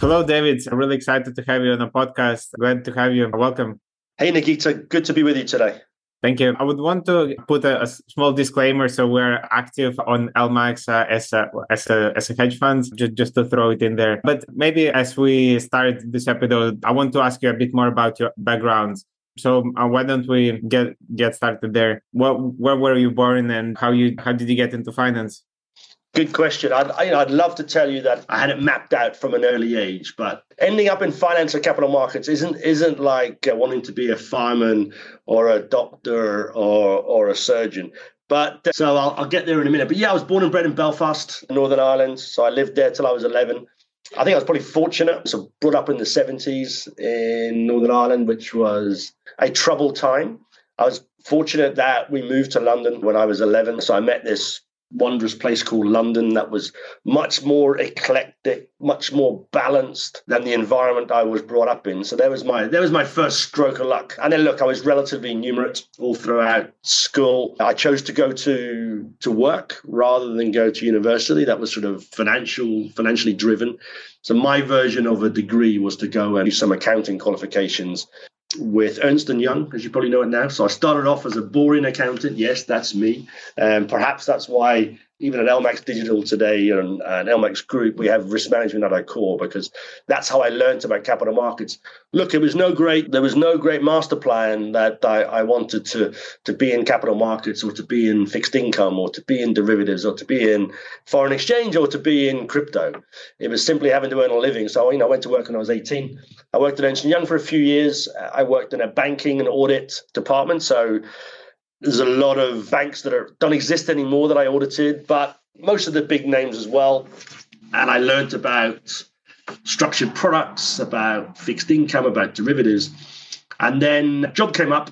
Hello, David. I'm really excited to have you on the podcast. Glad to have you. Welcome. Hey, Nikita. Good to be with you today. Thank you. I would want to put a, a small disclaimer. So we're active on LMAX uh, as, a, as, a, as a hedge fund, just, just to throw it in there. But maybe as we start this episode, I want to ask you a bit more about your background. So uh, why don't we get get started there? What, where were you born and how you how did you get into finance? Good question. I'd, you know, I'd love to tell you that I had it mapped out from an early age, but ending up in finance or capital markets isn't isn't like uh, wanting to be a fireman or a doctor or or a surgeon. But uh, so I'll, I'll get there in a minute. But yeah, I was born and bred in Belfast, Northern Ireland. So I lived there till I was 11. I think I was probably fortunate. So brought up in the 70s in Northern Ireland, which was a troubled time. I was fortunate that we moved to London when I was 11. So I met this wondrous place called London that was much more eclectic, much more balanced than the environment I was brought up in. So there was my there was my first stroke of luck. And then look, I was relatively numerate all throughout school. I chose to go to to work rather than go to university. That was sort of financial financially driven. So my version of a degree was to go and do some accounting qualifications with Ernst & Young, as you probably know it now. So I started off as a boring accountant. Yes, that's me. And um, perhaps that's why even at LMAX Digital today and, and LMAX Group, we have risk management at our core because that's how I learned about capital markets. Look, it was no great, there was no great master plan that I, I wanted to, to be in capital markets or to be in fixed income or to be in derivatives or to be in foreign exchange or to be in crypto. It was simply having to earn a living. So, you know, I went to work when I was 18. I worked at Ernst Young for a few years. I worked in a banking and audit department. So there's a lot of banks that are, don't exist anymore that I audited, but most of the big names as well. And I learned about structured products, about fixed income, about derivatives. And then a job came up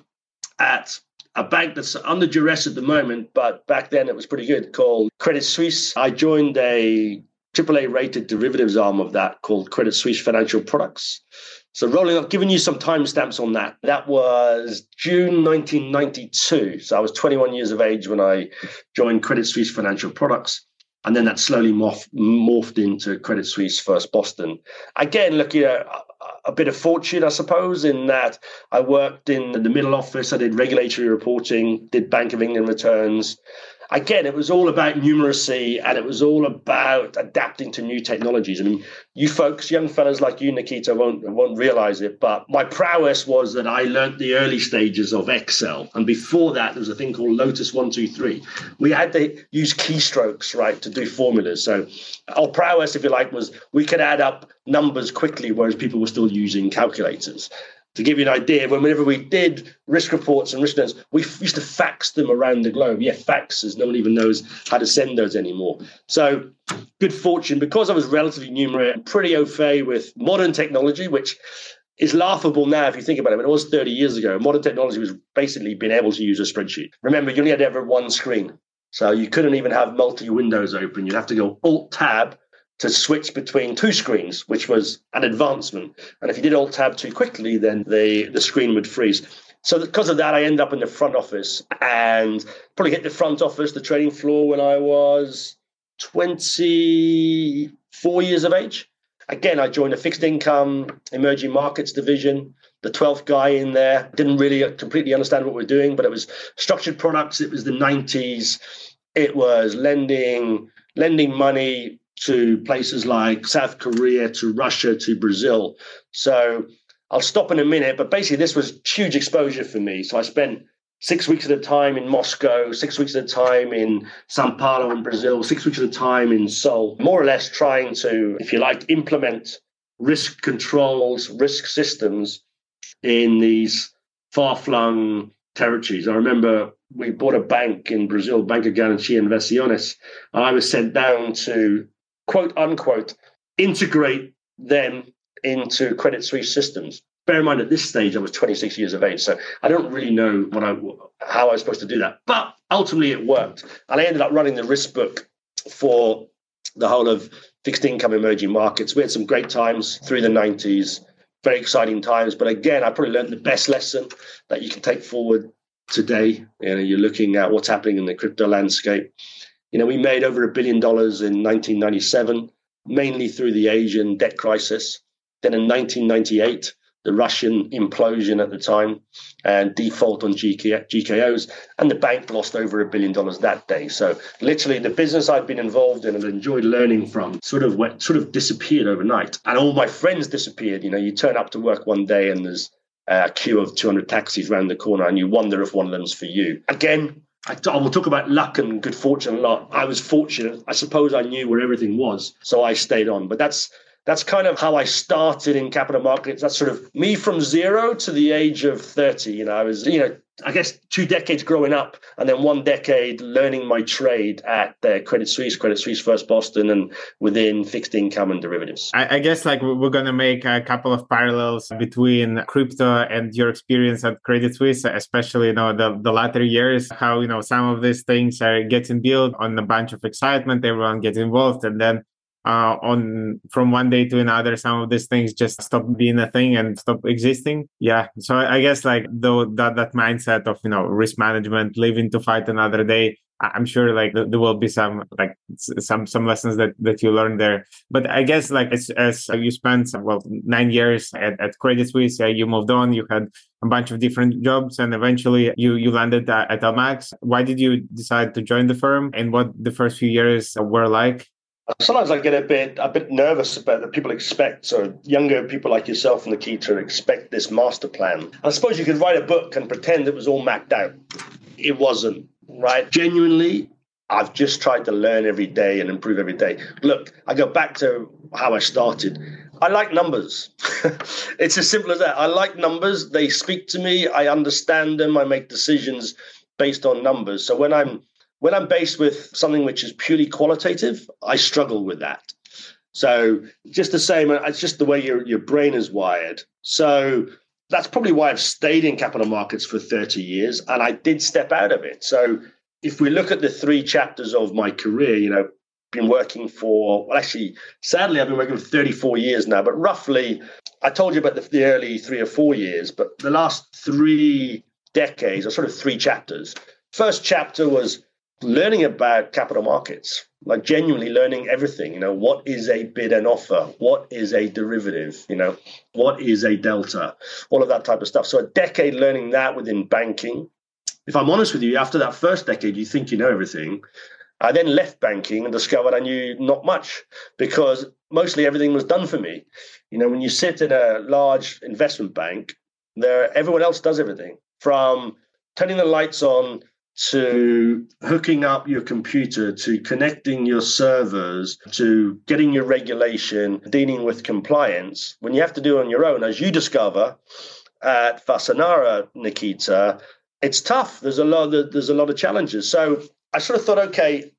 at a bank that's under duress at the moment, but back then it was pretty good, called Credit Suisse. I joined a AAA rated derivatives arm of that called Credit Suisse Financial Products. So rolling, I've given you some timestamps on that. That was June 1992. So I was 21 years of age when I joined Credit Suisse Financial Products. And then that slowly morph, morphed into Credit Suisse First Boston. Again, looking at a bit of fortune, I suppose, in that I worked in the middle office. I did regulatory reporting, did Bank of England returns, again, it was all about numeracy and it was all about adapting to new technologies. I mean, you folks, young fellas like you, Nikita, won't won't realize it, but my prowess was that I learnt the early stages of Excel, and before that, there was a thing called Lotus One Two Three. We had to use keystrokes, right, to do formulas. So our prowess, if you like, was we could add up numbers quickly, whereas people were still using calculators to give you an idea, whenever we did risk reports and risk notes, we used to fax them around the globe. Yeah, faxes. No one even knows how to send those anymore. So, good fortune because I was relatively numerate, and pretty au fait with modern technology, which is laughable now if you think about it. But it was 30 years ago. Modern technology was basically being able to use a spreadsheet. Remember, you only had ever one screen. So you couldn't even have multi windows open. You'd have to go Alt Tab to switch between two screens, which was an advancement. And if you did Alt Tab too quickly, then the, the screen would freeze. So because of that, I ended up in the front office and probably hit the front office, the trading floor when I was 24 years of age. Again, I joined a fixed income emerging markets division, the 12th guy in there. Didn't really completely understand what we we're doing, but it was structured products. It was the 90s. It was lending, lending money to places like South Korea, to Russia, to Brazil. So I'll stop in a minute, but basically, this was huge exposure for me. So I spent six weeks at a time in Moscow, six weeks at a time in Sao Paulo in Brazil, six weeks at a time in Seoul, more or less trying to, if you like, implement risk controls, risk systems in these far flung territories. I remember we bought a bank in Brazil, Banco Garantia Inversiones, and I was sent down to quote unquote, integrate them into Credit Suisse systems. Bear in mind, at this stage, I was 26 years of age, so I don't really know what I, how I was supposed to do that. But ultimately, it worked, and I ended up running the risk book for the whole of fixed income emerging markets. We had some great times through the 90s, very exciting times. But again, I probably learned the best lesson that you can take forward today. You know, you're looking at what's happening in the crypto landscape. You know, we made over a billion dollars in 1997. mainly through the Asian debt crisis. Then in 1998, the Russian implosion at the time and default on GK, GKOs, and the bank lost over a billion dollars that day. So literally, the business I've been involved in and enjoyed learning from sort of went, sort of disappeared overnight, and all my friends disappeared. You know, you turn up to work one day and there's a queue of 200 taxis around the corner, and you wonder if one of them's for you. Again, I, I will talk about luck and good fortune a lot. I was fortunate. I suppose I knew where everything was, so I stayed on. But that's that's kind of how I started in capital markets. That's sort of me from zero to the age of 30. You know, I was, you know, I guess two decades growing up and then one decade learning my trade at uh, Credit Suisse, Credit Suisse First Boston, and within fixed income and derivatives. I, I guess like we're going to make a couple of parallels between crypto and your experience at Credit Suisse, especially, you know, the, the latter years, how, you know, some of these things are getting built on a bunch of excitement, everyone gets involved. And then uh, on from one day to another some of these things just stop being a thing and stop existing. Yeah. So i guess like though that that mindset of you know risk management living to fight another day i'm sure like there will be some like some some lessons that that you learned there. But i guess like as, as you spent well nine years at, at credit suisse you moved on you had a bunch of different jobs and eventually you you landed at, at LMAX. Why did you decide to join the firm and what the first few years were like Sometimes I get a bit a bit nervous about that people expect, so younger people like yourself and Nikita expect this master plan. I suppose you could write a book and pretend it was all mapped out. It wasn't, right? Genuinely, I've just tried to learn every day and improve every day. Look, I go back to how I started. I like numbers. it's as simple as that. I like numbers. They speak to me. I understand them. I make decisions based on numbers. So when I'm when I'm based with something which is purely qualitative, I struggle with that. So just the same, uh, it's just the way your, your brain is wired. So that's probably why I've stayed in capital markets for 30 years and I did step out of it. So if we look at the three chapters of my career, you know, been working for, well, actually, sadly, I've been working for 34 years now, but roughly, I told you about the, the early three or four years, but the last three decades are sort of three chapters. First chapter was learning about capital markets, like genuinely learning everything. You know, what is a bid and offer? What is a derivative? You know, what is a delta? All of that type of stuff. So a decade learning that within banking. If I'm honest with you, after that first decade, you think you know everything. I then left banking and discovered I knew not much because mostly everything was done for me. You know, when you sit in a large investment bank, there everyone else does everything from turning the lights on to hooking up your computer, to connecting your servers, to getting your regulation, dealing with compliance, when you have to do on your own, as you discover at Fasanara, Nikita, it's tough. There's a lot of, there's a lot of challenges. So I sort of thought, okay,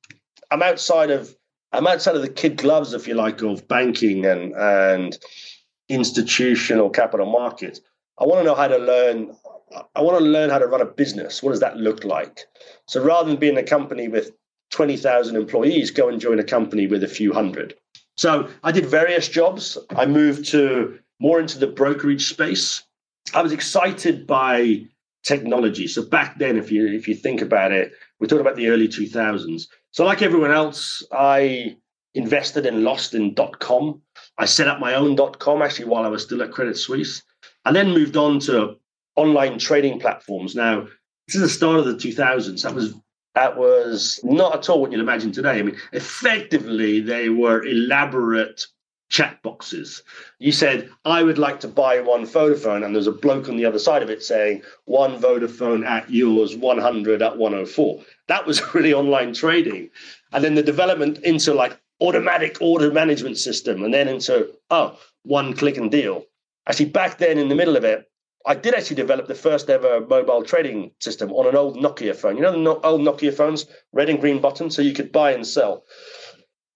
I'm outside of I'm outside of the kid gloves, if you like, of banking and and institutional capital markets. I want to know how to learn I want to learn how to run a business. What does that look like? So rather than being a company with 20,000 employees, go and join a company with a few hundred. So I did various jobs. I moved to more into the brokerage space. I was excited by technology. So back then, if you if you think about it, we're talking about the early 2000s. So like everyone else, I invested and lost in dot .com. I set up my own dot .com actually while I was still at Credit Suisse. and then moved on to online trading platforms. Now, this is the start of the 2000s. That was that was not at all what you'd imagine today. I mean, effectively, they were elaborate chat boxes. You said, I would like to buy one Vodafone, and there's a bloke on the other side of it saying, one Vodafone at yours, 100 at 104. That was really online trading. And then the development into like automatic order management system, and then into, oh, one click and deal. Actually, back then in the middle of it, I did actually develop the first ever mobile trading system on an old Nokia phone. You know the old Nokia phones, red and green buttons, so you could buy and sell.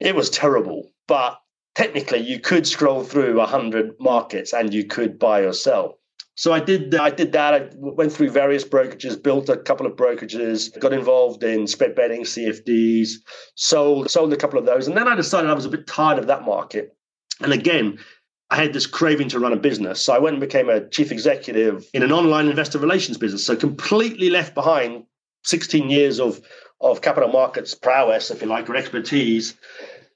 It was terrible, but technically you could scroll through a hundred markets and you could buy or sell. So I did. I did that. I went through various brokerages, built a couple of brokerages, got involved in spread betting, CFDs, sold sold a couple of those, and then I decided I was a bit tired of that market. And again, I had this craving to run a business. So I went and became a chief executive in an online investor relations business. So completely left behind 16 years of, of capital markets prowess, if you like, or expertise.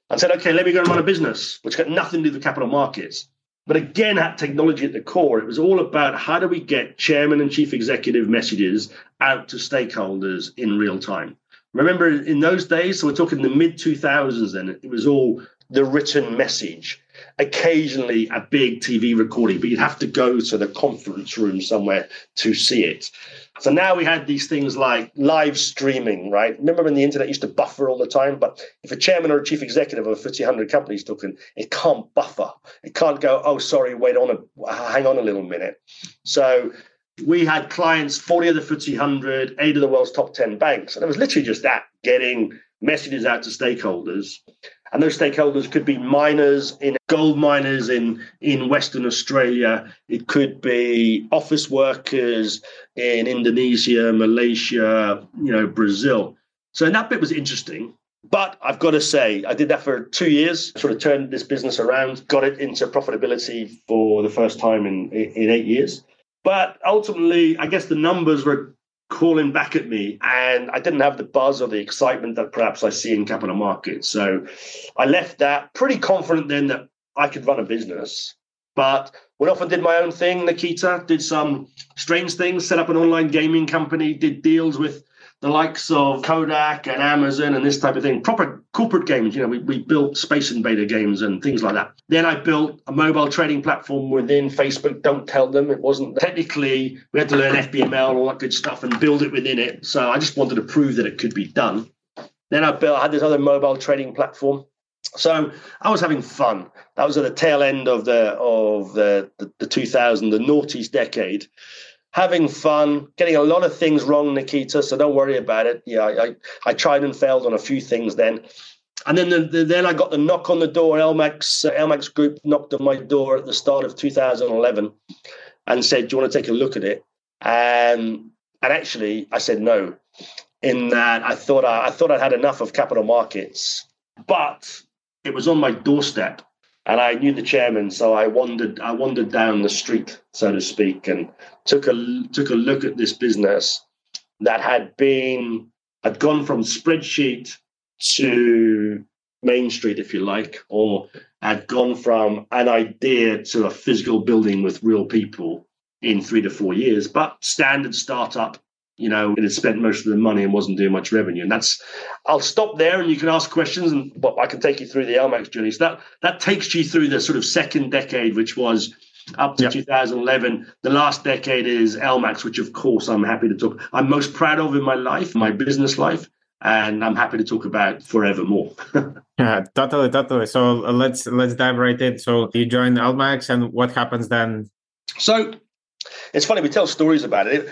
and said, okay, let me go and run a business, which got nothing to do with capital markets. But again, had technology at the core. It was all about how do we get chairman and chief executive messages out to stakeholders in real time. Remember, in those days, so we're talking the mid 2000s, then it was all the written message occasionally a big TV recording, but you'd have to go to the conference room somewhere to see it. So now we had these things like live streaming, right? Remember when the internet used to buffer all the time? But if a chairman or a chief executive of a FTSE 100 company is talking, it can't buffer. It can't go, oh, sorry, wait on a, hang on a little minute. So we had clients, 40 of the FTSE 100, eight of the world's top 10 banks. And it was literally just that, getting messages out to stakeholders and those stakeholders could be miners in gold miners in, in Western Australia. It could be office workers in Indonesia, Malaysia, you know, Brazil. So that bit was interesting. But I've got to say, I did that for two years, sort of turned this business around, got it into profitability for the first time in, in eight years. But ultimately, I guess the numbers were calling back at me and I didn't have the buzz or the excitement that perhaps I see in capital markets. So I left that pretty confident then that I could run a business. But went off and did my own thing, Nikita, did some strange things, set up an online gaming company, did deals with the likes of Kodak and Amazon and this type of thing, proper corporate games. You know, we, we built Space Invader games and things like that. Then I built a mobile trading platform within Facebook. Don't tell them it wasn't technically, we had to learn FBML, all that good stuff, and build it within it. So I just wanted to prove that it could be done. Then I built, I had this other mobile trading platform. So I was having fun. That was at the tail end of the of the the, the 2000, the noughties decade having fun, getting a lot of things wrong, Nikita. So don't worry about it. Yeah, I, I tried and failed on a few things then. And then the, the, then I got the knock on the door. LMAX uh, LMAX Group knocked on my door at the start of 2011 and said, "Do you want to take a look at it?" And and actually, I said no. In that, I thought I, I thought I'd had enough of capital markets, but it was on my doorstep and I knew the chairman, so I wandered I wandered down the street, so to speak, and took a took a look at this business that had been had gone from spreadsheet to Main Street, if you like, or had gone from an idea to a physical building with real people in three to four years, but standard startup you know, it had spent most of the money and wasn't doing much revenue. And that's, I'll stop there and you can ask questions and well, I can take you through the LMAX journey. So that, that takes you through the sort of second decade, which was up to yep. 2011. The last decade is LMAX, which of course I'm happy to talk. I'm most proud of in my life, my business life. And I'm happy to talk about forevermore. yeah, totally, totally. So uh, let's let's dive right in. So you join LMAX, and what happens then? So it's funny we tell stories about it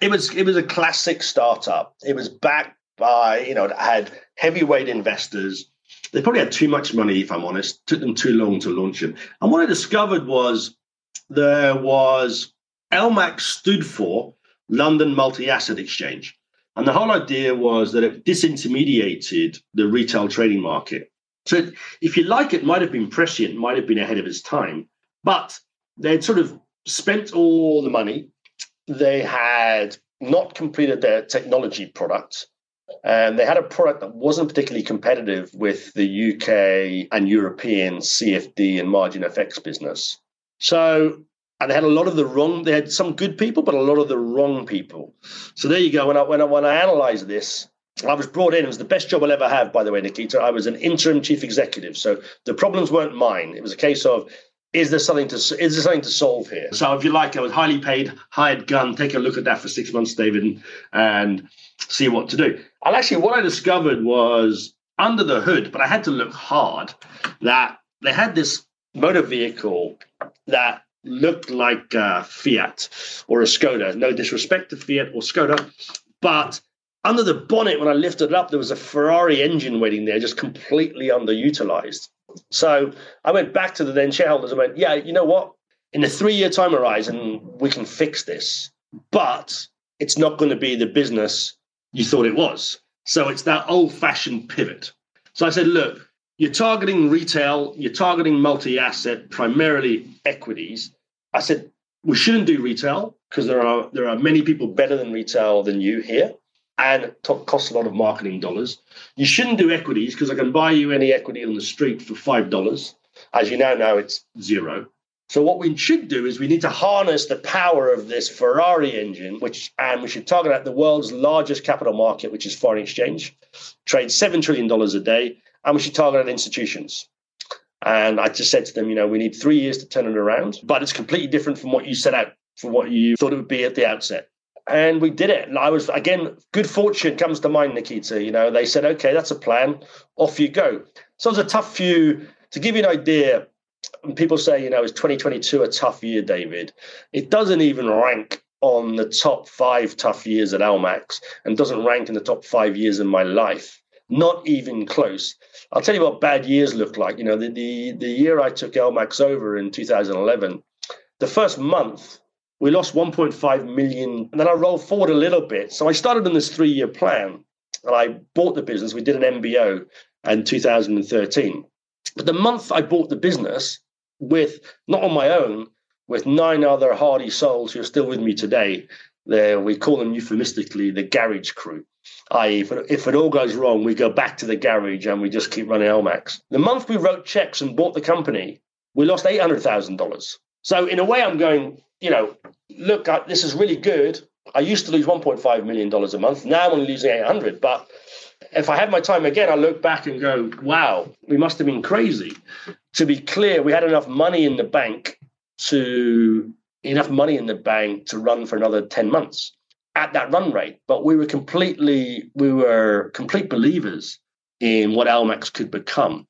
it was it was a classic startup. It was backed by you know it had heavyweight investors. They probably had too much money, if I'm honest. Took them too long to launch it. And what I discovered was there was LMAX stood for London Multi Asset Exchange. And the whole idea was that it disintermediated the retail trading market. So, if you like, it might have been prescient, might have been ahead of its time, but they'd sort of spent all the money they had not completed their technology product. And they had a product that wasn't particularly competitive with the UK and European CFD and margin FX business. So, and they had a lot of the wrong, they had some good people, but a lot of the wrong people. So there you go. When I, when I, when I analyzed this, I was brought in. It was the best job I'll ever have, by the way, Nikita. I was an interim chief executive. So the problems weren't mine. It was a case of is there something to is there something to solve here? So if you like, I was highly paid, hired gun. Take a look at that for six months, David, and see what to do. And actually, what I discovered was under the hood, but I had to look hard. That they had this motor vehicle that looked like a Fiat or a Skoda. No disrespect to Fiat or Skoda, but under the bonnet, when I lifted it up, there was a Ferrari engine waiting there, just completely underutilized. So I went back to the then shareholders and went, yeah, you know what? In a three year time horizon, we can fix this, but it's not going to be the business you thought it was. So it's that old fashioned pivot. So I said, look, you're targeting retail, you're targeting multi asset, primarily equities. I said, we shouldn't do retail because there are there are many people better than retail than you here. And costs a lot of marketing dollars. You shouldn't do equities because I can buy you any equity on the street for $5. As you now know, it's zero. So what we should do is we need to harness the power of this Ferrari engine, which and we should target at the world's largest capital market, which is foreign exchange, trade seven trillion dollars a day, and we should target at institutions. And I just said to them, you know, we need three years to turn it around, but it's completely different from what you set out from what you thought it would be at the outset. And we did it. And I was again, good fortune comes to mind, Nikita. You know, they said, okay, that's a plan, off you go. So it was a tough few. To give you an idea, people say, you know, is 2022 a tough year, David? It doesn't even rank on the top five tough years at LMAX, and doesn't rank in the top five years in my life. Not even close. I'll tell you what bad years look like. You know, the, the, the year I took LMAX over in 2011, the first month, we lost 1.5 million. And then I rolled forward a little bit. So I started on this three year plan and I bought the business. We did an MBO in 2013. But the month I bought the business, with not on my own, with nine other hardy souls who are still with me today. There, we call them euphemistically the garage crew. I.e., if it, if it all goes wrong, we go back to the garage and we just keep running LMAX. The month we wrote checks and bought the company, we lost eight hundred thousand dollars. So in a way, I'm going, you know, look, I, this is really good. I used to lose 1.5 million dollars a month. Now I'm only losing 800. But if I had my time again, I look back and go, wow, we must have been crazy. To be clear, we had enough money in the bank to enough money in the bank to run for another 10 months at that run rate. But we were completely, we were complete believers in what LMAX could become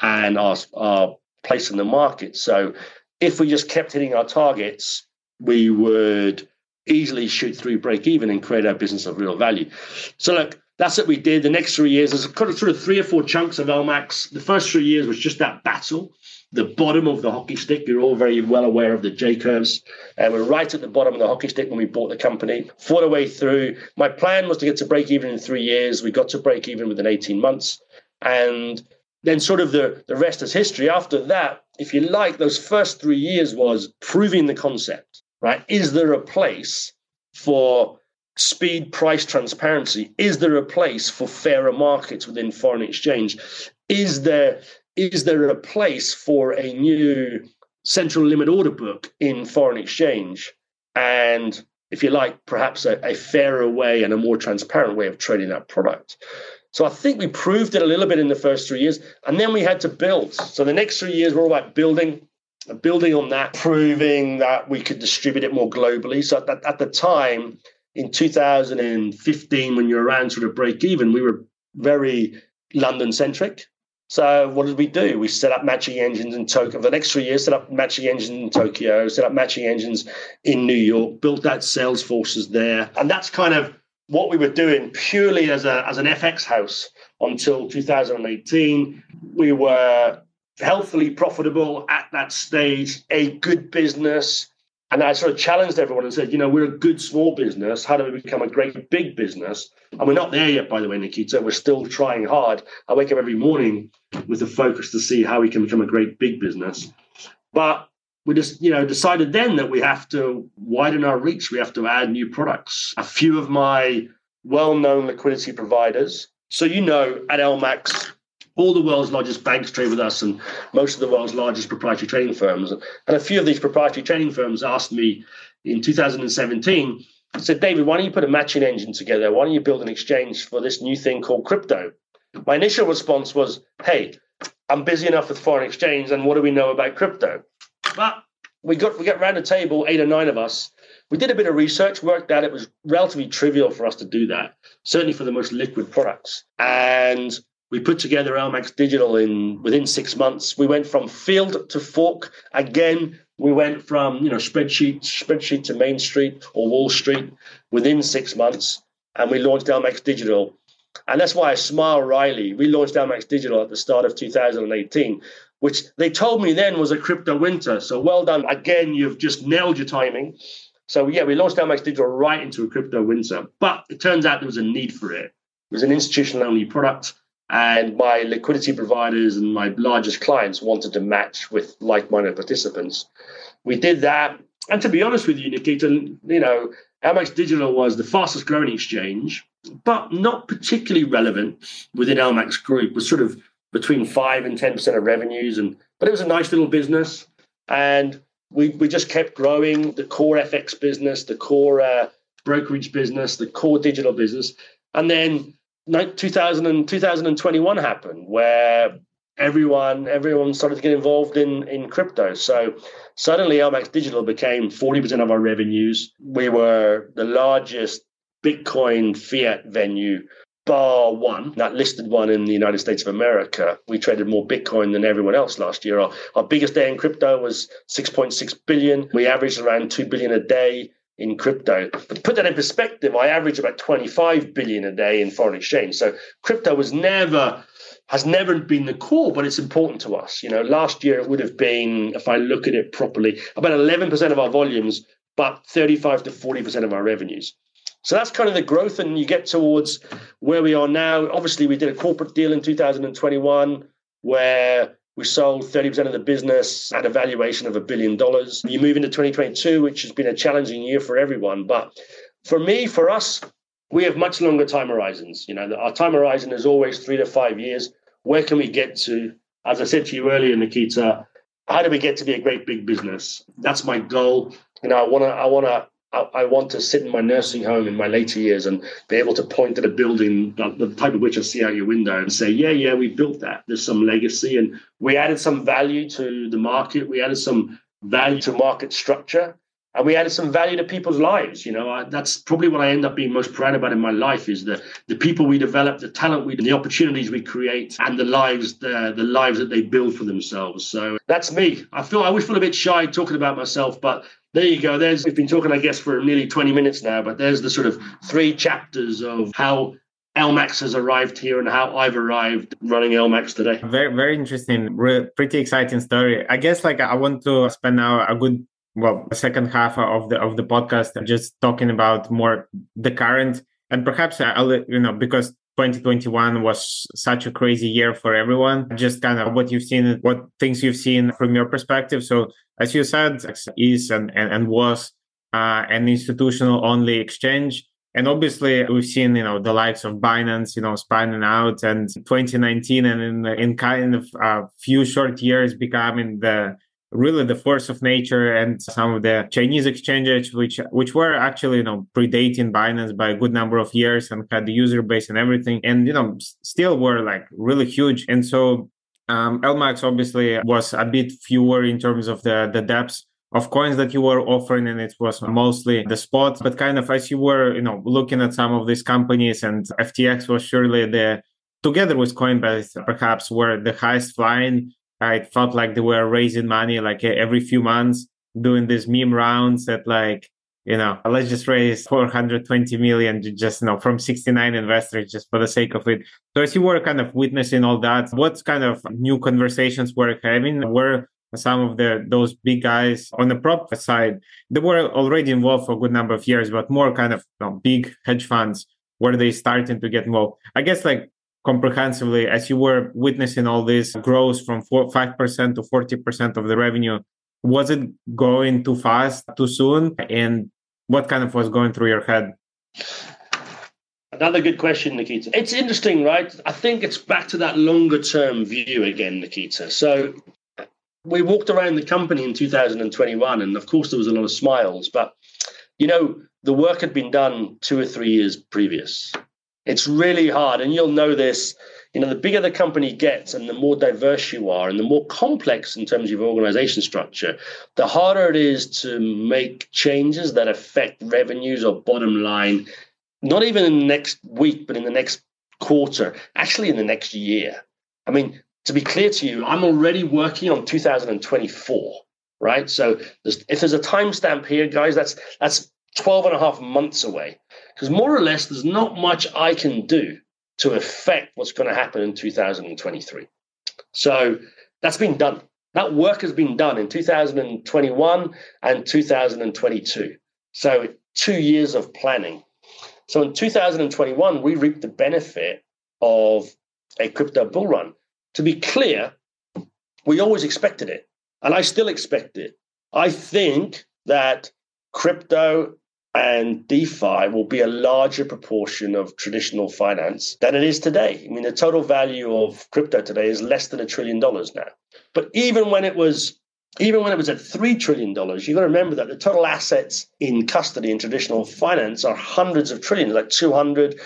and our, our place in the market. So if we just kept hitting our targets, we would easily shoot through break even and create our business of real value. So look, that's what we did. The next three years, there's kind of sort of three or four chunks of LMAX. The first three years was just that battle, the bottom of the hockey stick. You're all very well aware of the J curves. And we're right at the bottom of the hockey stick when we bought the company. Fought our way through. My plan was to get to break even in three years. We got to break even within 18 months. And then sort of the, the rest is history. After that, if you like, those first three years was proving the concept, right? Is there a place for speed, price, transparency? Is there a place for fairer markets within foreign exchange? Is there is there a place for a new central limit order book in foreign exchange? And if you like, perhaps a, a fairer way and a more transparent way of trading that product. So I think we proved it a little bit in the first three years, and then we had to build. So the next three years were all about building, building on that, proving that we could distribute it more globally. So at, at the time, in 2015, when you're around sort of break even, we were very London centric. So what did we do? We set up matching engines in Tokyo. For the next three years, set up matching engines in Tokyo, set up matching engines in New York, built out sales forces there. And that's kind of what we were doing purely as a as an FX house until 2018. We were healthily profitable at that stage, a good business, and I sort of challenged everyone and said, you know, we're a good small business. How do we become a great big business? And we're not there yet, by the way, Nikita. We're still trying hard. I wake up every morning with a focus to see how we can become a great big business. But we just, you know, decided then that we have to widen our reach. We have to add new products. A few of my well-known liquidity providers. So you know, at LMAX, all the world's largest banks trade with us and most of the world's largest proprietary trading firms. And a few of these proprietary trading firms asked me in 2017, said, David, why don't you put a matching engine together? Why don't you build an exchange for this new thing called crypto? My initial response was, hey, I'm busy enough with foreign exchange, and what do we know about crypto? But we got we got around the table, eight or nine of us. We did a bit of research, worked out it was relatively trivial for us to do that, certainly for the most liquid products. And we put together LMAX Digital in within six months. We went from field to fork. Again, we went from you know spreadsheet spreadsheet to Main Street or Wall Street within six months, and we launched LMAX Digital. And that's why I smile, wryly. We launched LMAX Digital at the start of 2018, which they told me then was a crypto winter. So well done. Again, you've just nailed your timing. So yeah, we launched LMAX Digital right into a crypto winter. But it turns out there was a need for it. It was an institutional only product and my liquidity providers and my largest clients wanted to match with like-minded participants. We did that, and to be honest with you, Nikita, you know, LMAX Digital was the fastest growing exchange, but not particularly relevant within LMAX Group. was sort of between five and ten percent of revenues, and but it was a nice little business, and we we just kept growing the core FX business, the core uh, brokerage business, the core digital business, and then 2000 and 2021 happened where everyone everyone started to get involved in in crypto. So suddenly LMAX Digital became 40% of our revenues. We were the largest Bitcoin fiat venue bar one, that listed one in the United States of America. We traded more Bitcoin than everyone else last year. Our, our biggest day in crypto was 6.6 billion. We averaged around 2 billion a day in crypto. But to put that in perspective, I average about 25 billion a day in foreign exchange. So crypto was never has never been the core, but it's important to us. You know, last year it would have been, if I look at it properly, about 11% of our volumes, but 35 to 40% of our revenues. So that's kind of the growth, and you get towards where we are now. Obviously, we did a corporate deal in 2021 where we sold 30% of the business at a valuation of a billion dollars. You move into 2022, which has been a challenging year for everyone. But for me, for us, we have much longer time horizons. You know, our time horizon is always three to five years where can we get to? As I said to you earlier, Nikita, how do we get to be a great big business? That's my goal. You know, I want to, I want to, I want to sit in my nursing home in my later years and be able to point at a building, the type of which I see out your window, and say, "Yeah, yeah, we built that. There's some legacy, and we added some value to the market. We added some value to market structure, and we added some value to people's lives. You know, I, that's probably what I end up being most proud about in my life is the the people we develop, the talent we, the opportunities we create, and the lives the the lives that they build for themselves. So that's me. I feel I always feel a bit shy talking about myself, but there you go. There's we've been talking, I guess, for nearly 20 minutes now, but there's the sort of three chapters of how LMAX has arrived here and how I've arrived running LMAX today. Very, very interesting. pretty exciting story. I guess like I want to spend now a good well second half of the of the podcast just talking about more the current and perhaps uh, I'll, you know because 2021 was such a crazy year for everyone. Just kind of what you've seen what things you've seen from your perspective. So as you said is and and, and was uh, an institutional only exchange. And obviously we've seen you know the likes of binance you know spinning out and 2019 and in in kind of a few short years becoming the really the force of nature and some of the Chinese exchanges, which which were actually you know predating Binance by a good number of years and had the user base and everything, and you know still were like really huge. And so um, LMAX obviously was a bit fewer in terms of the the depths of coins that you were offering and it was mostly the spot but kind of as you were you know looking at some of these companies and ftx was surely the together with coinbase perhaps were the highest flying it felt like they were raising money like eh, every few months, doing these meme rounds at like, you know, let's just raise 420 million just, you know, from 69 investors just for the sake of it. So as you were kind of witnessing all that, what kind of new conversations were having? Were some of the those big guys on the prop side, they were already involved for a good number of years, but more kind of you know, big hedge funds were they starting to get involved? I guess like comprehensively as you were witnessing all this growth from 4, 5% to 40% of the revenue was it going too fast too soon? And what kind of was going through your head? Another good question nikita. It's interesting right? I think it's back to that longer term view again nikita. So we walked around the company in 2021 and of course there was a lot of smiles but you know the work had been done two or three years previous it's really hard. And you'll know this. You know, the bigger the company gets and the more diverse you are and the more complex in terms of your organization structure, the harder it is to make changes that affect revenues or bottom line, not even in the next week, but in the next quarter, actually in the next year. I mean, to be clear to you, I'm already working on 2024, right? So there's, if there's a timestamp here, guys, that's that's 12 and a half months away. Because more or less, there's not much I can do to affect what's going to happen in 2023. So that's been done. That work has been done in 2021 and 2022. So two years of planning. So in 2021, we reaped the benefit of a crypto bull run. To be clear, we always expected it, and I still expect it. I think that crypto and DeFi will be a larger proportion of traditional finance than it is today. I mean, the total value of crypto today is less than a trillion dollars now. But even when it was even when it was at $3 trillion, you've got to remember that the total assets in custody in traditional finance are hundreds of trillions, like 200,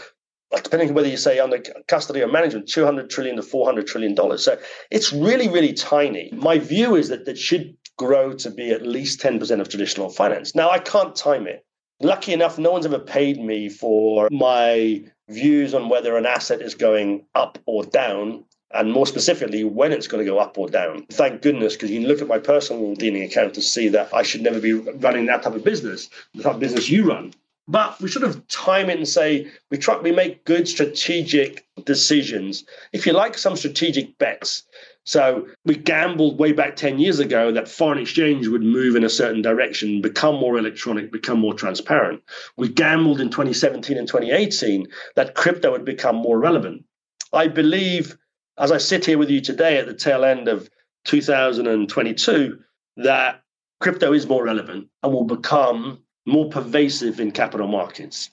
depending on whether you say under custody or management, 200 trillion to 400 trillion dollars. So it's really, really tiny. My view is that that should grow to be at least 10% of traditional finance. Now, I can't time it. Lucky enough, no one's ever paid me for my views on whether an asset is going up or down and more specifically, when it's going to go up or down. Thank goodness, because you can look at my personal dealing account to see that I should never be running that type of business, the type of business you run. But we sort of time it and say we try we make good strategic decisions. If you like some strategic bets. So we gambled way back 10 years ago that foreign exchange would move in a certain direction, become more electronic, become more transparent. We gambled in 2017 and 2018 that crypto would become more relevant. I believe as I sit here with you today at the tail end of 2022, that crypto is more relevant and will become more pervasive in capital markets.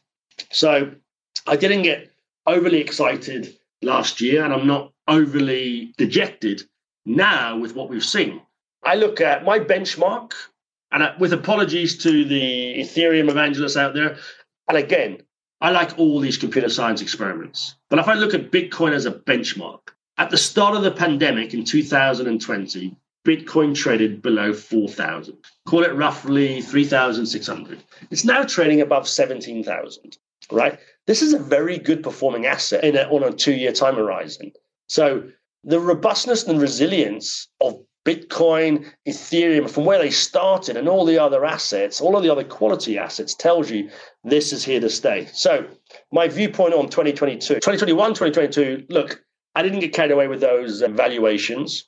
So I didn't get overly excited last year, and I'm not overly dejected now with what we've seen. I look at my benchmark, and with apologies to the Ethereum evangelists out there, and again, I like all these computer science experiments. But if I look at Bitcoin as a benchmark, at the start of the pandemic in 2020, Bitcoin traded below 4,000. Call it roughly 3,600. It's now trading above 17,000, right? This is a very good performing asset a, on a two year time horizon. So the robustness and resilience of Bitcoin, Ethereum, from where they started, and all the other assets, all of the other quality assets, tells you this is here to stay. So, my viewpoint on 2022, 2021, 2022, look, I didn't get carried away with those uh, valuations.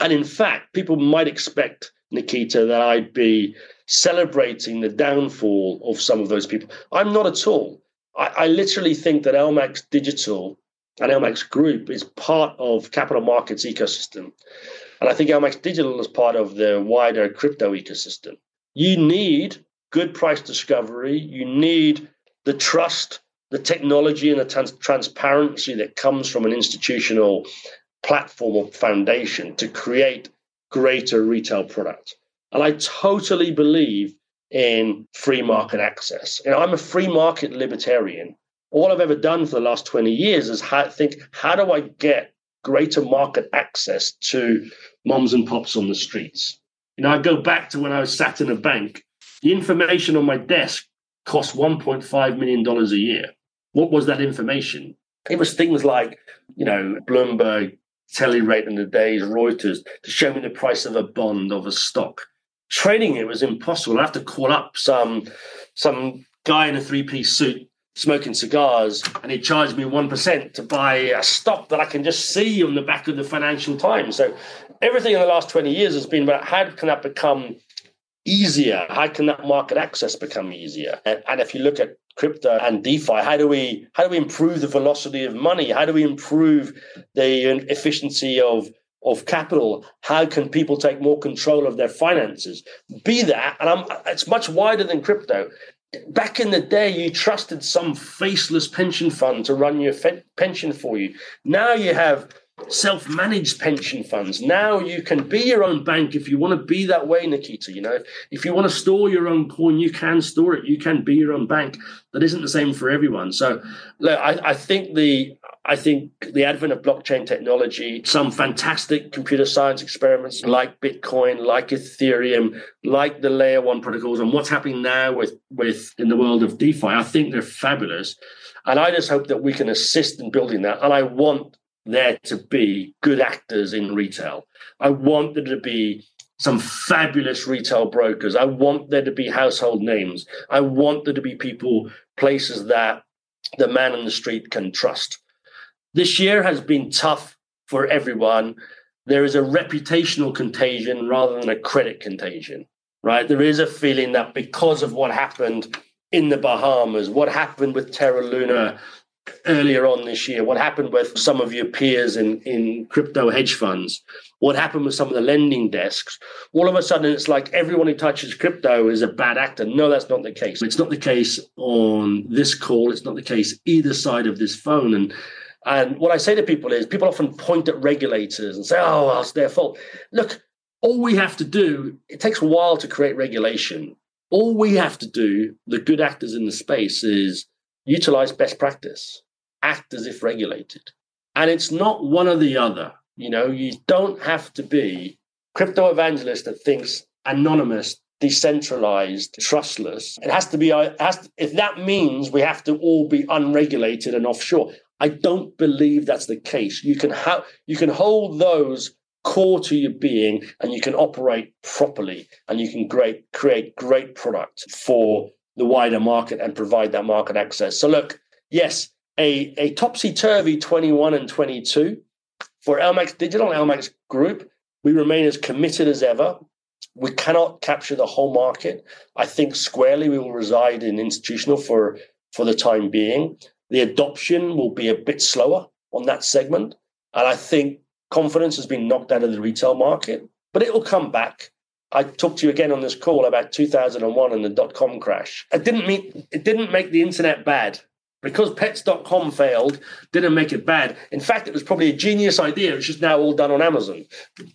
And in fact, people might expect, Nikita, that I'd be celebrating the downfall of some of those people. I'm not at all. I, I literally think that LMAX Digital and LMAX Group is part of capital markets ecosystem. And I think LMAX Digital is part of the wider crypto ecosystem. You need good price discovery. You need the trust the technology and the trans- transparency that comes from an institutional platform or foundation to create greater retail product. And I totally believe in free market access. You know, I'm a free market libertarian. All I've ever done for the last 20 years is how, think, how do I get greater market access to moms and pops on the streets? You know, I go back to when I was sat in a bank. The information on my desk cost $1.5 million a year. What was that information? It was things like, you know, Bloomberg, Telerate in the days, Reuters, to show me the price of a bond of a stock. Trading it was impossible. I have to call up some some guy in a three-piece suit smoking cigars, and he charged me one percent to buy a stock that I can just see on the back of the Financial Times. So everything in the last 20 years has been about how can that become easier? How can that market access become easier? And, and if you look at crypto and DeFi? How do we how do we improve the velocity of money? How do we improve the efficiency of of capital? How can people take more control of their finances? Be that, and I'm, it's much wider than crypto. Back in the day, you trusted some faceless pension fund to run your fe- pension for you. Now you have self managed pension funds. Now you can be your own bank if you want to be that way, Nikita. You know, if you want to store your own coin, you can store it. You can be your own bank. That isn't the same for everyone. So, look, I, I think the I think the advent of blockchain technology, some fantastic computer science experiments like Bitcoin, like Ethereum, like the layer one protocols, and what's happening now with, with in the world of DeFi, I think they're fabulous. And I just hope that we can assist in building that. And I want there to be good actors in retail. I want there to be some fabulous retail brokers. I want there to be household names. I want there to be people, places that the man on the street can trust. This year has been tough for everyone. There is a reputational contagion rather than a credit contagion, right? There is a feeling that because of what happened in the Bahamas, what happened with Terra Luna, earlier on this year, what happened with some of your peers in, in crypto hedge funds, what happened with some of the lending desks, all of a sudden it's like everyone who touches crypto is a bad actor. No, that's not the case. It's not the case on this call. It's not the case either side of this phone. And and what I say to people is people often point at regulators and say, oh, well, it's their fault. Look, all we have to do, it takes a while to create regulation. All we have to do, the good actors in the space, is utilize best practice, act as if regulated. And it's not one or the other. You know, you don't have to be crypto evangelist that thinks anonymous, decentralized, trustless. It has to be. Uh, has to, if that means we have to all be unregulated and offshore, I don't believe that's the case. You can have you can hold those core to your being and you can operate properly and you can great, create great product for the wider market and provide that market access. So look, yes, a, a topsy-turvy 21 and 22 for LMAX Digital and LMAX Group, we remain as committed as ever. We cannot capture the whole market. I think squarely we will reside in institutional for, for the time being. The adoption will be a bit slower on that segment. And I think confidence has been knocked out of the retail market, but it will come back. I talked to you again on this call about 2001 and the dot com crash. It didn't it didn't make the internet bad because pets.com failed didn't make it bad in fact it was probably a genius idea it's just now all done on amazon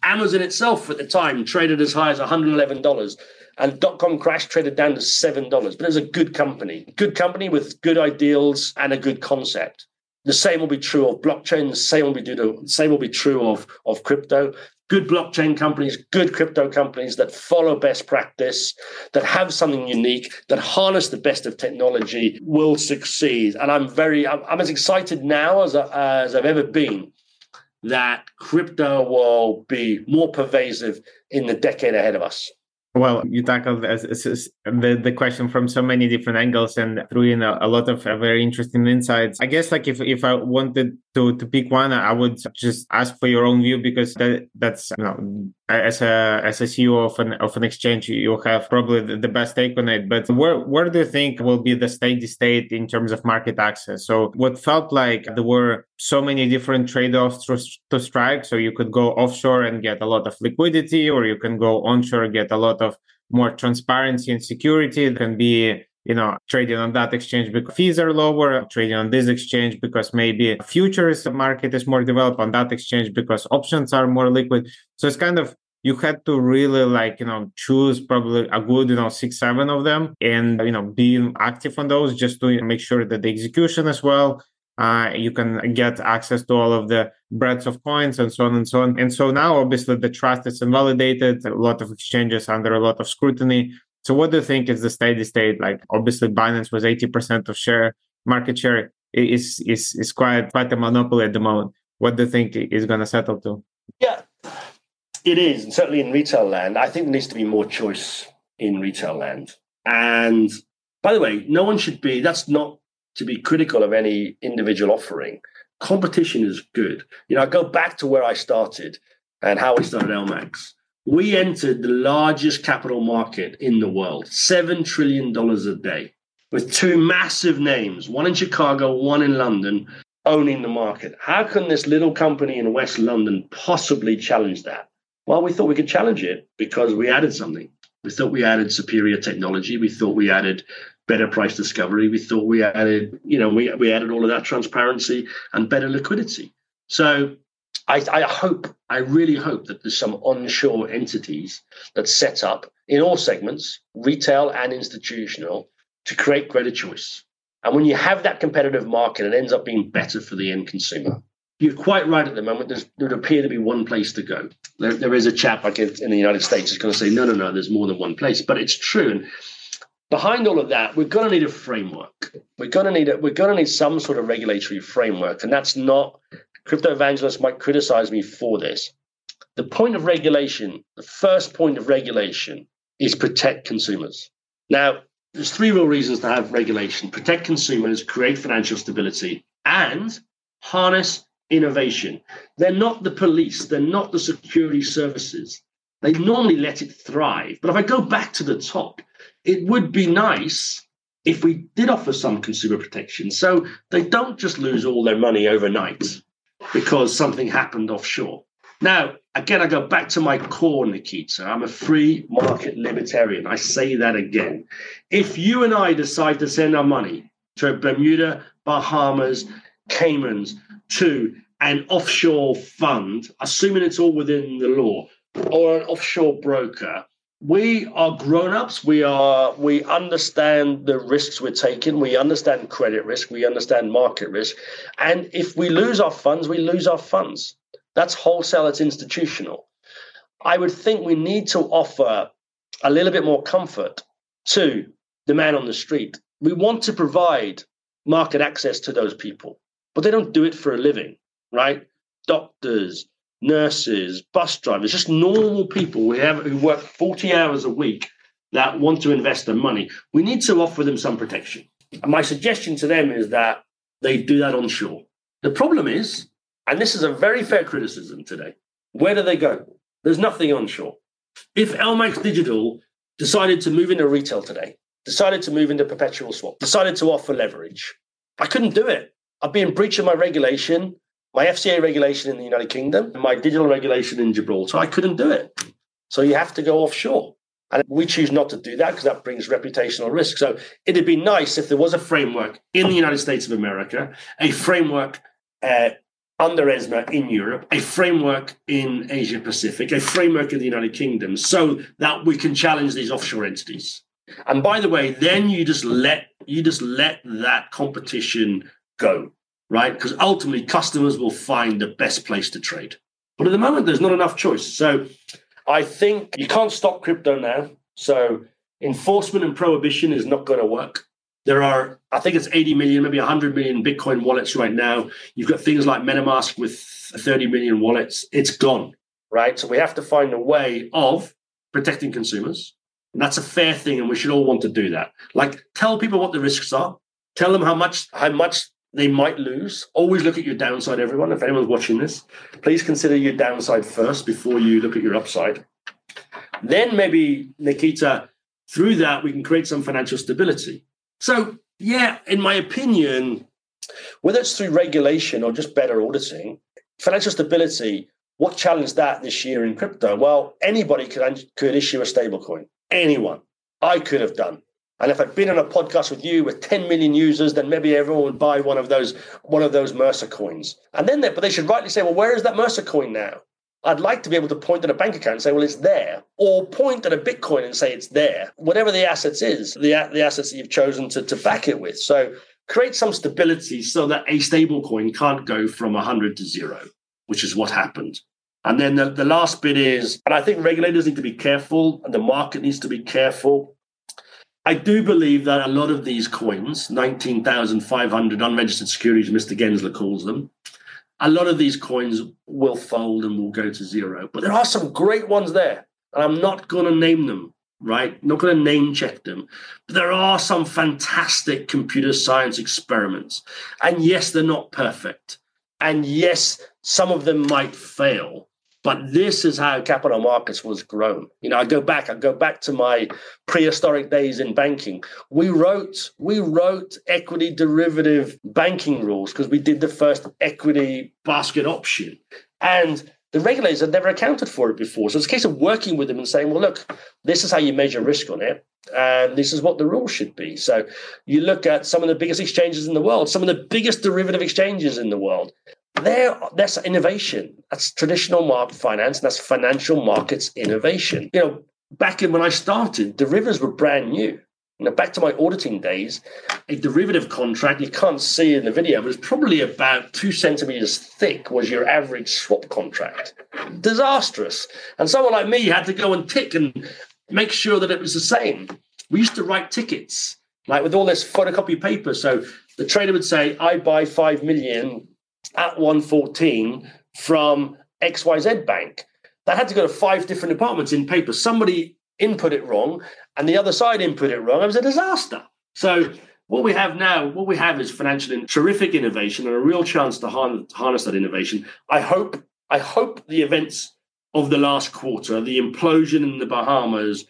amazon itself at the time traded as high as $111 and dot-com crash traded down to $7 but it was a good company good company with good ideals and a good concept the same will be true of blockchain. The same will be same will be true of, of crypto. Good blockchain companies, good crypto companies that follow best practice, that have something unique, that harness the best of technology will succeed. And I'm very, I'm as excited now as, as I've ever been that crypto will be more pervasive in the decade ahead of us. Well, you tackled the, the question from so many different angles and threw in a, a lot of uh, very interesting insights. I guess like if, if I wanted to, to pick one, I would just ask for your own view because that, that's, you know, as a as a CEO of an of an exchange, you have probably the best take on it. But where where do you think will be the steady state in terms of market access? So what felt like there were so many different trade-offs to, to strike. So you could go offshore and get a lot of liquidity, or you can go onshore get a lot of more transparency and security. It can be you know, trading on that exchange because fees are lower, trading on this exchange because maybe futures market is more developed on that exchange because options are more liquid. So it's kind of you had to really like you know choose probably a good you know six seven of them and you know being active on those just to make sure that the execution as well. Uh, you can get access to all of the breadth of coins and so on and so on. And so now obviously the trust is invalidated. A lot of exchanges under a lot of scrutiny so what do you think is the steady state? Like obviously Binance was 80% of share market share is is is quite quite a monopoly at the moment. What do you think is gonna settle to? Yeah, it is, and certainly in retail land. I think there needs to be more choice in retail land. And by the way, no one should be that's not to be critical of any individual offering. Competition is good. You know, I go back to where I started and how I started LMAX we entered the largest capital market in the world, $7 trillion a day, with two massive names, one in Chicago, one in London, owning the market. How can this little company in West London possibly challenge that? Well, we thought we could challenge it because we added something. We thought we added superior technology. We thought we added better price discovery. We thought we added, you know, we, we added all of that transparency and better liquidity. So I, I, hope, I really hope that there's some onshore entities that set up in all segments, retail and institutional, to create greater choice. And when you have that competitive market, it ends up being better for the end consumer. You're quite right at the moment. There's, there would appear to be one place to go. There, there is a chap like in the United States who's going to say, no, no, no, there's more than one place. But it's true. And behind all of that, we're going to need a framework. We're going to need a, we're going to need some sort of regulatory framework, and that's not crypto evangelists might criticize me for this. The point of regulation, the first point of regulation is protect consumers. Now, there's three real reasons to have regulation protect consumers, create financial stability, and harness innovation. They're not the police, they're not the security services. They normally let it thrive. But if I go back to the top, it would be nice if we did offer some consumer protection so they don't just lose all their money overnight because something happened offshore. Now, again, I go back to my core, Nikita. I'm a free market libertarian. I say that again. If you and I decide to send our money to Bermuda, Bahamas, Caymans, to an offshore fund, assuming it's all within the law, or an offshore broker, we are grown-ups. We are we understand the risks we're taking. We understand credit risk. We understand market risk. And if we lose our funds we lose our funds. That's wholesale. It's institutional. I would think we need to offer a little bit more comfort to the man on the street. We want to provide market access to those people but they don't do it for a living right? Doctors nurses, bus drivers, just normal people we have who work 40 hours a week that want to invest their money. We need to offer them some protection. And my suggestion to them is that they do that onshore. The problem is, and this is a very fair criticism today, where do they go? There's nothing onshore. If LMAX Digital decided to move into retail today, decided to move into perpetual swap, decided to offer leverage, I couldn't do it. I'd be in breach of my regulation my FCA regulation in the United Kingdom and my digital regulation in Gibraltar, I couldn't do it. So you have to go offshore. And we choose not to do that because that brings reputational risk. So it'd be nice if there was a framework in the United States of America, a framework uh, under ESMA in Europe, a framework in Asia Pacific, a framework in the United Kingdom, so that we can challenge these offshore entities. And by the way, then you just let you just let that competition go right? Because ultimately, customers will find the best place to trade. But at the moment, there's not enough choice. So I think you can't stop crypto now. So enforcement and prohibition is not going to work. There are, I think it's 80 million, maybe 100 million Bitcoin wallets right now. You've got things like MetaMask with 30 million wallets. It's gone, right? So we have to find a way of protecting consumers. And that's a fair thing, and we should all want to do that. Like, tell people what the risks are. Tell them how much how much they might lose. Always look at your downside, everyone. If anyone's watching this, please consider your downside first before you look at your upside. Then maybe, Nikita, through that, we can create some financial stability. So, yeah, in my opinion, whether it's through regulation or just better auditing, financial stability, what challenged that this year in crypto? Well, anybody could, could issue a stablecoin. Anyone. I could have done. And if I'd been on a podcast with you with 10 million users, then maybe everyone would buy one of those one of those Mercer coins. And then they, but they should rightly say, well, where is that Mercer coin now? I'd like to be able to point at a bank account and say, well, it's there, or point at a Bitcoin and say it's there. Whatever the assets is, the the assets that you've chosen to, to back it with. So create some stability so that a stable coin can't go from 100 to zero, which is what happened. And then the, the last bit is, and I think regulators need to be careful, and the market needs to be careful I do believe that a lot of these coins, 19,500 unregistered securities, Mr. Gensler calls them, a lot of these coins will fold and will go to zero. But there are some great ones there. And I'm not going to name them, right? Not going to name check them. But there are some fantastic computer science experiments. And yes, they're not perfect. And yes, some of them might fail. But this is how capital markets was grown. You know, I go back, I go back to my prehistoric days in banking. We wrote, we wrote equity derivative banking rules because we did the first equity basket option. And the regulators had never accounted for it before. So it's a case of working with them and saying, well, look, this is how you measure risk on it. And this is what the rules should be. So you look at some of the biggest exchanges in the world, some of the biggest derivative exchanges in the world. There, that's innovation. That's traditional market finance, that's financial markets innovation. You know, back in when I started, derivatives were brand new. You know, back to my auditing days, a derivative contract you can't see in the video, but it's probably about two centimeters thick. Was your average swap contract disastrous? And someone like me had to go and tick and make sure that it was the same. We used to write tickets like with all this photocopy paper. So the trader would say, "I buy five million at 114 from XYZ Bank. That had to go to five different departments in paper. Somebody input it wrong and the other side input it wrong. It was a disaster. So what we have now, what we have is financial and terrific innovation and a real chance to harness that innovation. I hope, I hope the events of the last quarter, the implosion in the Bahamas,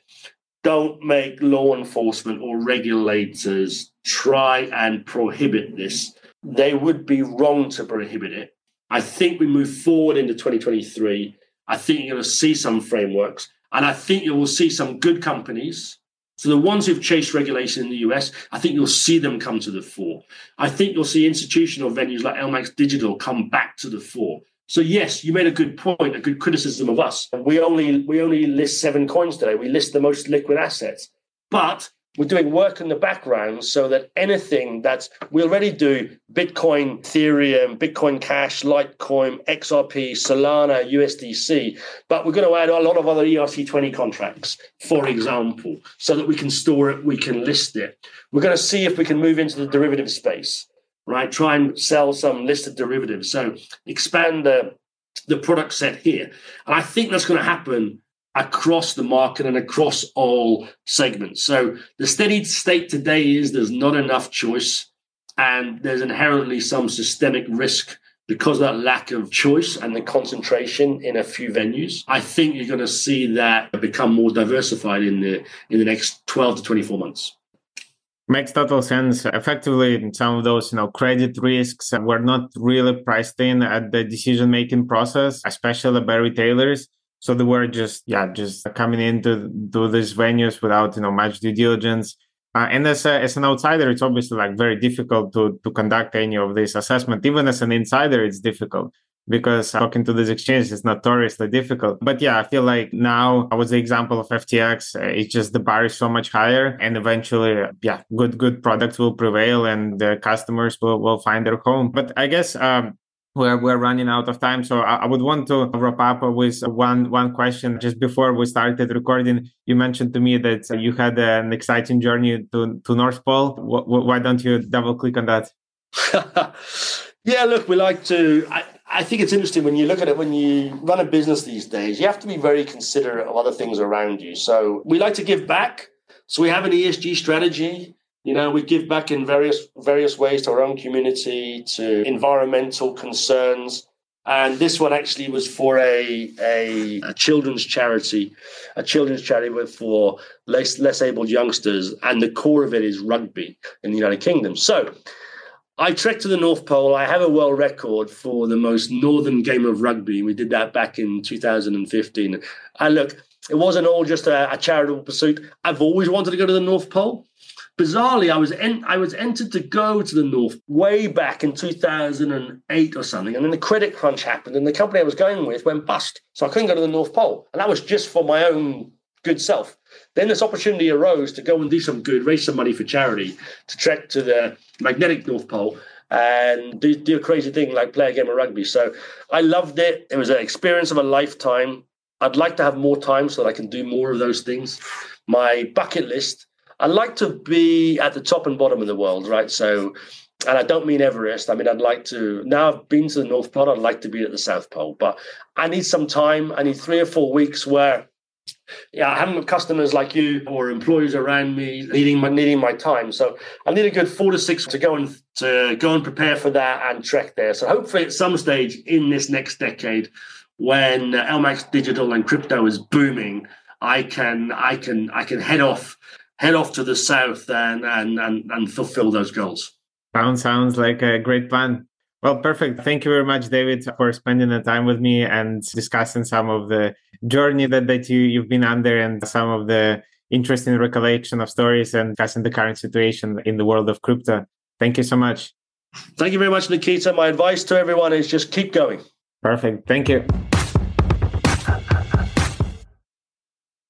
don't make law enforcement or regulators try and prohibit this. They would be wrong to prohibit it. I think we move forward into 2023. I think you're going to see some frameworks, and I think you will see some good companies. So the ones who've chased regulation in the US, I think you'll see them come to the fore. I think you'll see institutional venues like LMAX Digital come back to the fore. So yes, you made a good point, a good criticism of us. We only we only list seven coins today. We list the most liquid assets, but we're doing work in the background so that anything that's we already do Bitcoin, Ethereum, Bitcoin Cash, Litecoin, XRP, Solana, USDC, but we're going to add a lot of other ERC20 contracts, for example, so that we can store it, we can list it. We're going to see if we can move into the derivative space right? Try and sell some listed derivatives. So expand the the product set here. And I think that's going to happen across the market and across all segments. So the steady state today is there's not enough choice and there's inherently some systemic risk because of that lack of choice and the concentration in a few venues. I think you're going to see that become more diversified in the in the next 12 to 24 months. Makes total sense. Effectively, some of those, you know, credit risks were not really priced in at the decision making process, especially by retailers. So they were just, yeah, just coming into to do these venues without, you know, much due diligence. Uh, and as, a, as an outsider, it's obviously like very difficult to to conduct any of this assessment. Even as an insider, it's difficult because talking to these exchanges is notoriously difficult. But yeah, I feel like now I was the example of FTX. Uh, it's just the bar is so much higher, and eventually, yeah, good good products will prevail, and the customers will will find their home. But I guess. Um, we're, we're running out of time. So I, I, would want to wrap up with one one question. Just before we started recording, you mentioned to me that you had an exciting journey to, to North Pole. W- why don't you double click on that? yeah, look, we like to. I, I think it's interesting when you look at it, when you run a business these days, you have to be very considerate of other things around you. So we like to give back. So we have an ESG strategy. You know, we give back in various various ways to our own community, to environmental concerns. And this one actually was for a, a, a children's charity, a children's charity for less, less abled youngsters. And the core of it is rugby in the United Kingdom. So I trekked to the North Pole. I have a world record for the most northern game of rugby. We did that back in 2015. And look, it wasn't all just a, a charitable pursuit. I've always wanted to go to the North Pole. Bizarrely, I was en- I was entered to go to the North way back in 2008 or something, and then the credit crunch happened, and the company I was going with went bust, so I couldn't go to the North Pole, and that was just for my own good self. Then this opportunity arose to go and do some good, raise some money for charity, to trek to the magnetic North Pole and do, do a crazy thing like play a game of rugby. So I loved it. It was an experience of a lifetime. I'd like to have more time so that I can do more of those things. My bucket list, I'd like to be at the top and bottom of the world, right? So, and I don't mean Everest. I mean, I'd like to, now I've been to the North Pole, I'd like to be at the South Pole, but I need some time. I need three or four weeks where yeah, I haven't got customers like you or employees around me needing my needing my time. So I need a good four to six to go and to go and prepare for that and trek there. So hopefully at some stage in this next decade, when LMAX digital and crypto is booming, I can I can I can head off head off to the south and and and, and fulfill those goals. Sounds sounds like a great plan. Well, perfect. Thank you very much, David, for spending the time with me and discussing some of the journey that, that you, you've been under and some of the interesting recollection of stories and discussing the current situation in the world of crypto. Thank you so much. Thank you very much, Nikita. My advice to everyone is just keep going. Perfect. Thank you.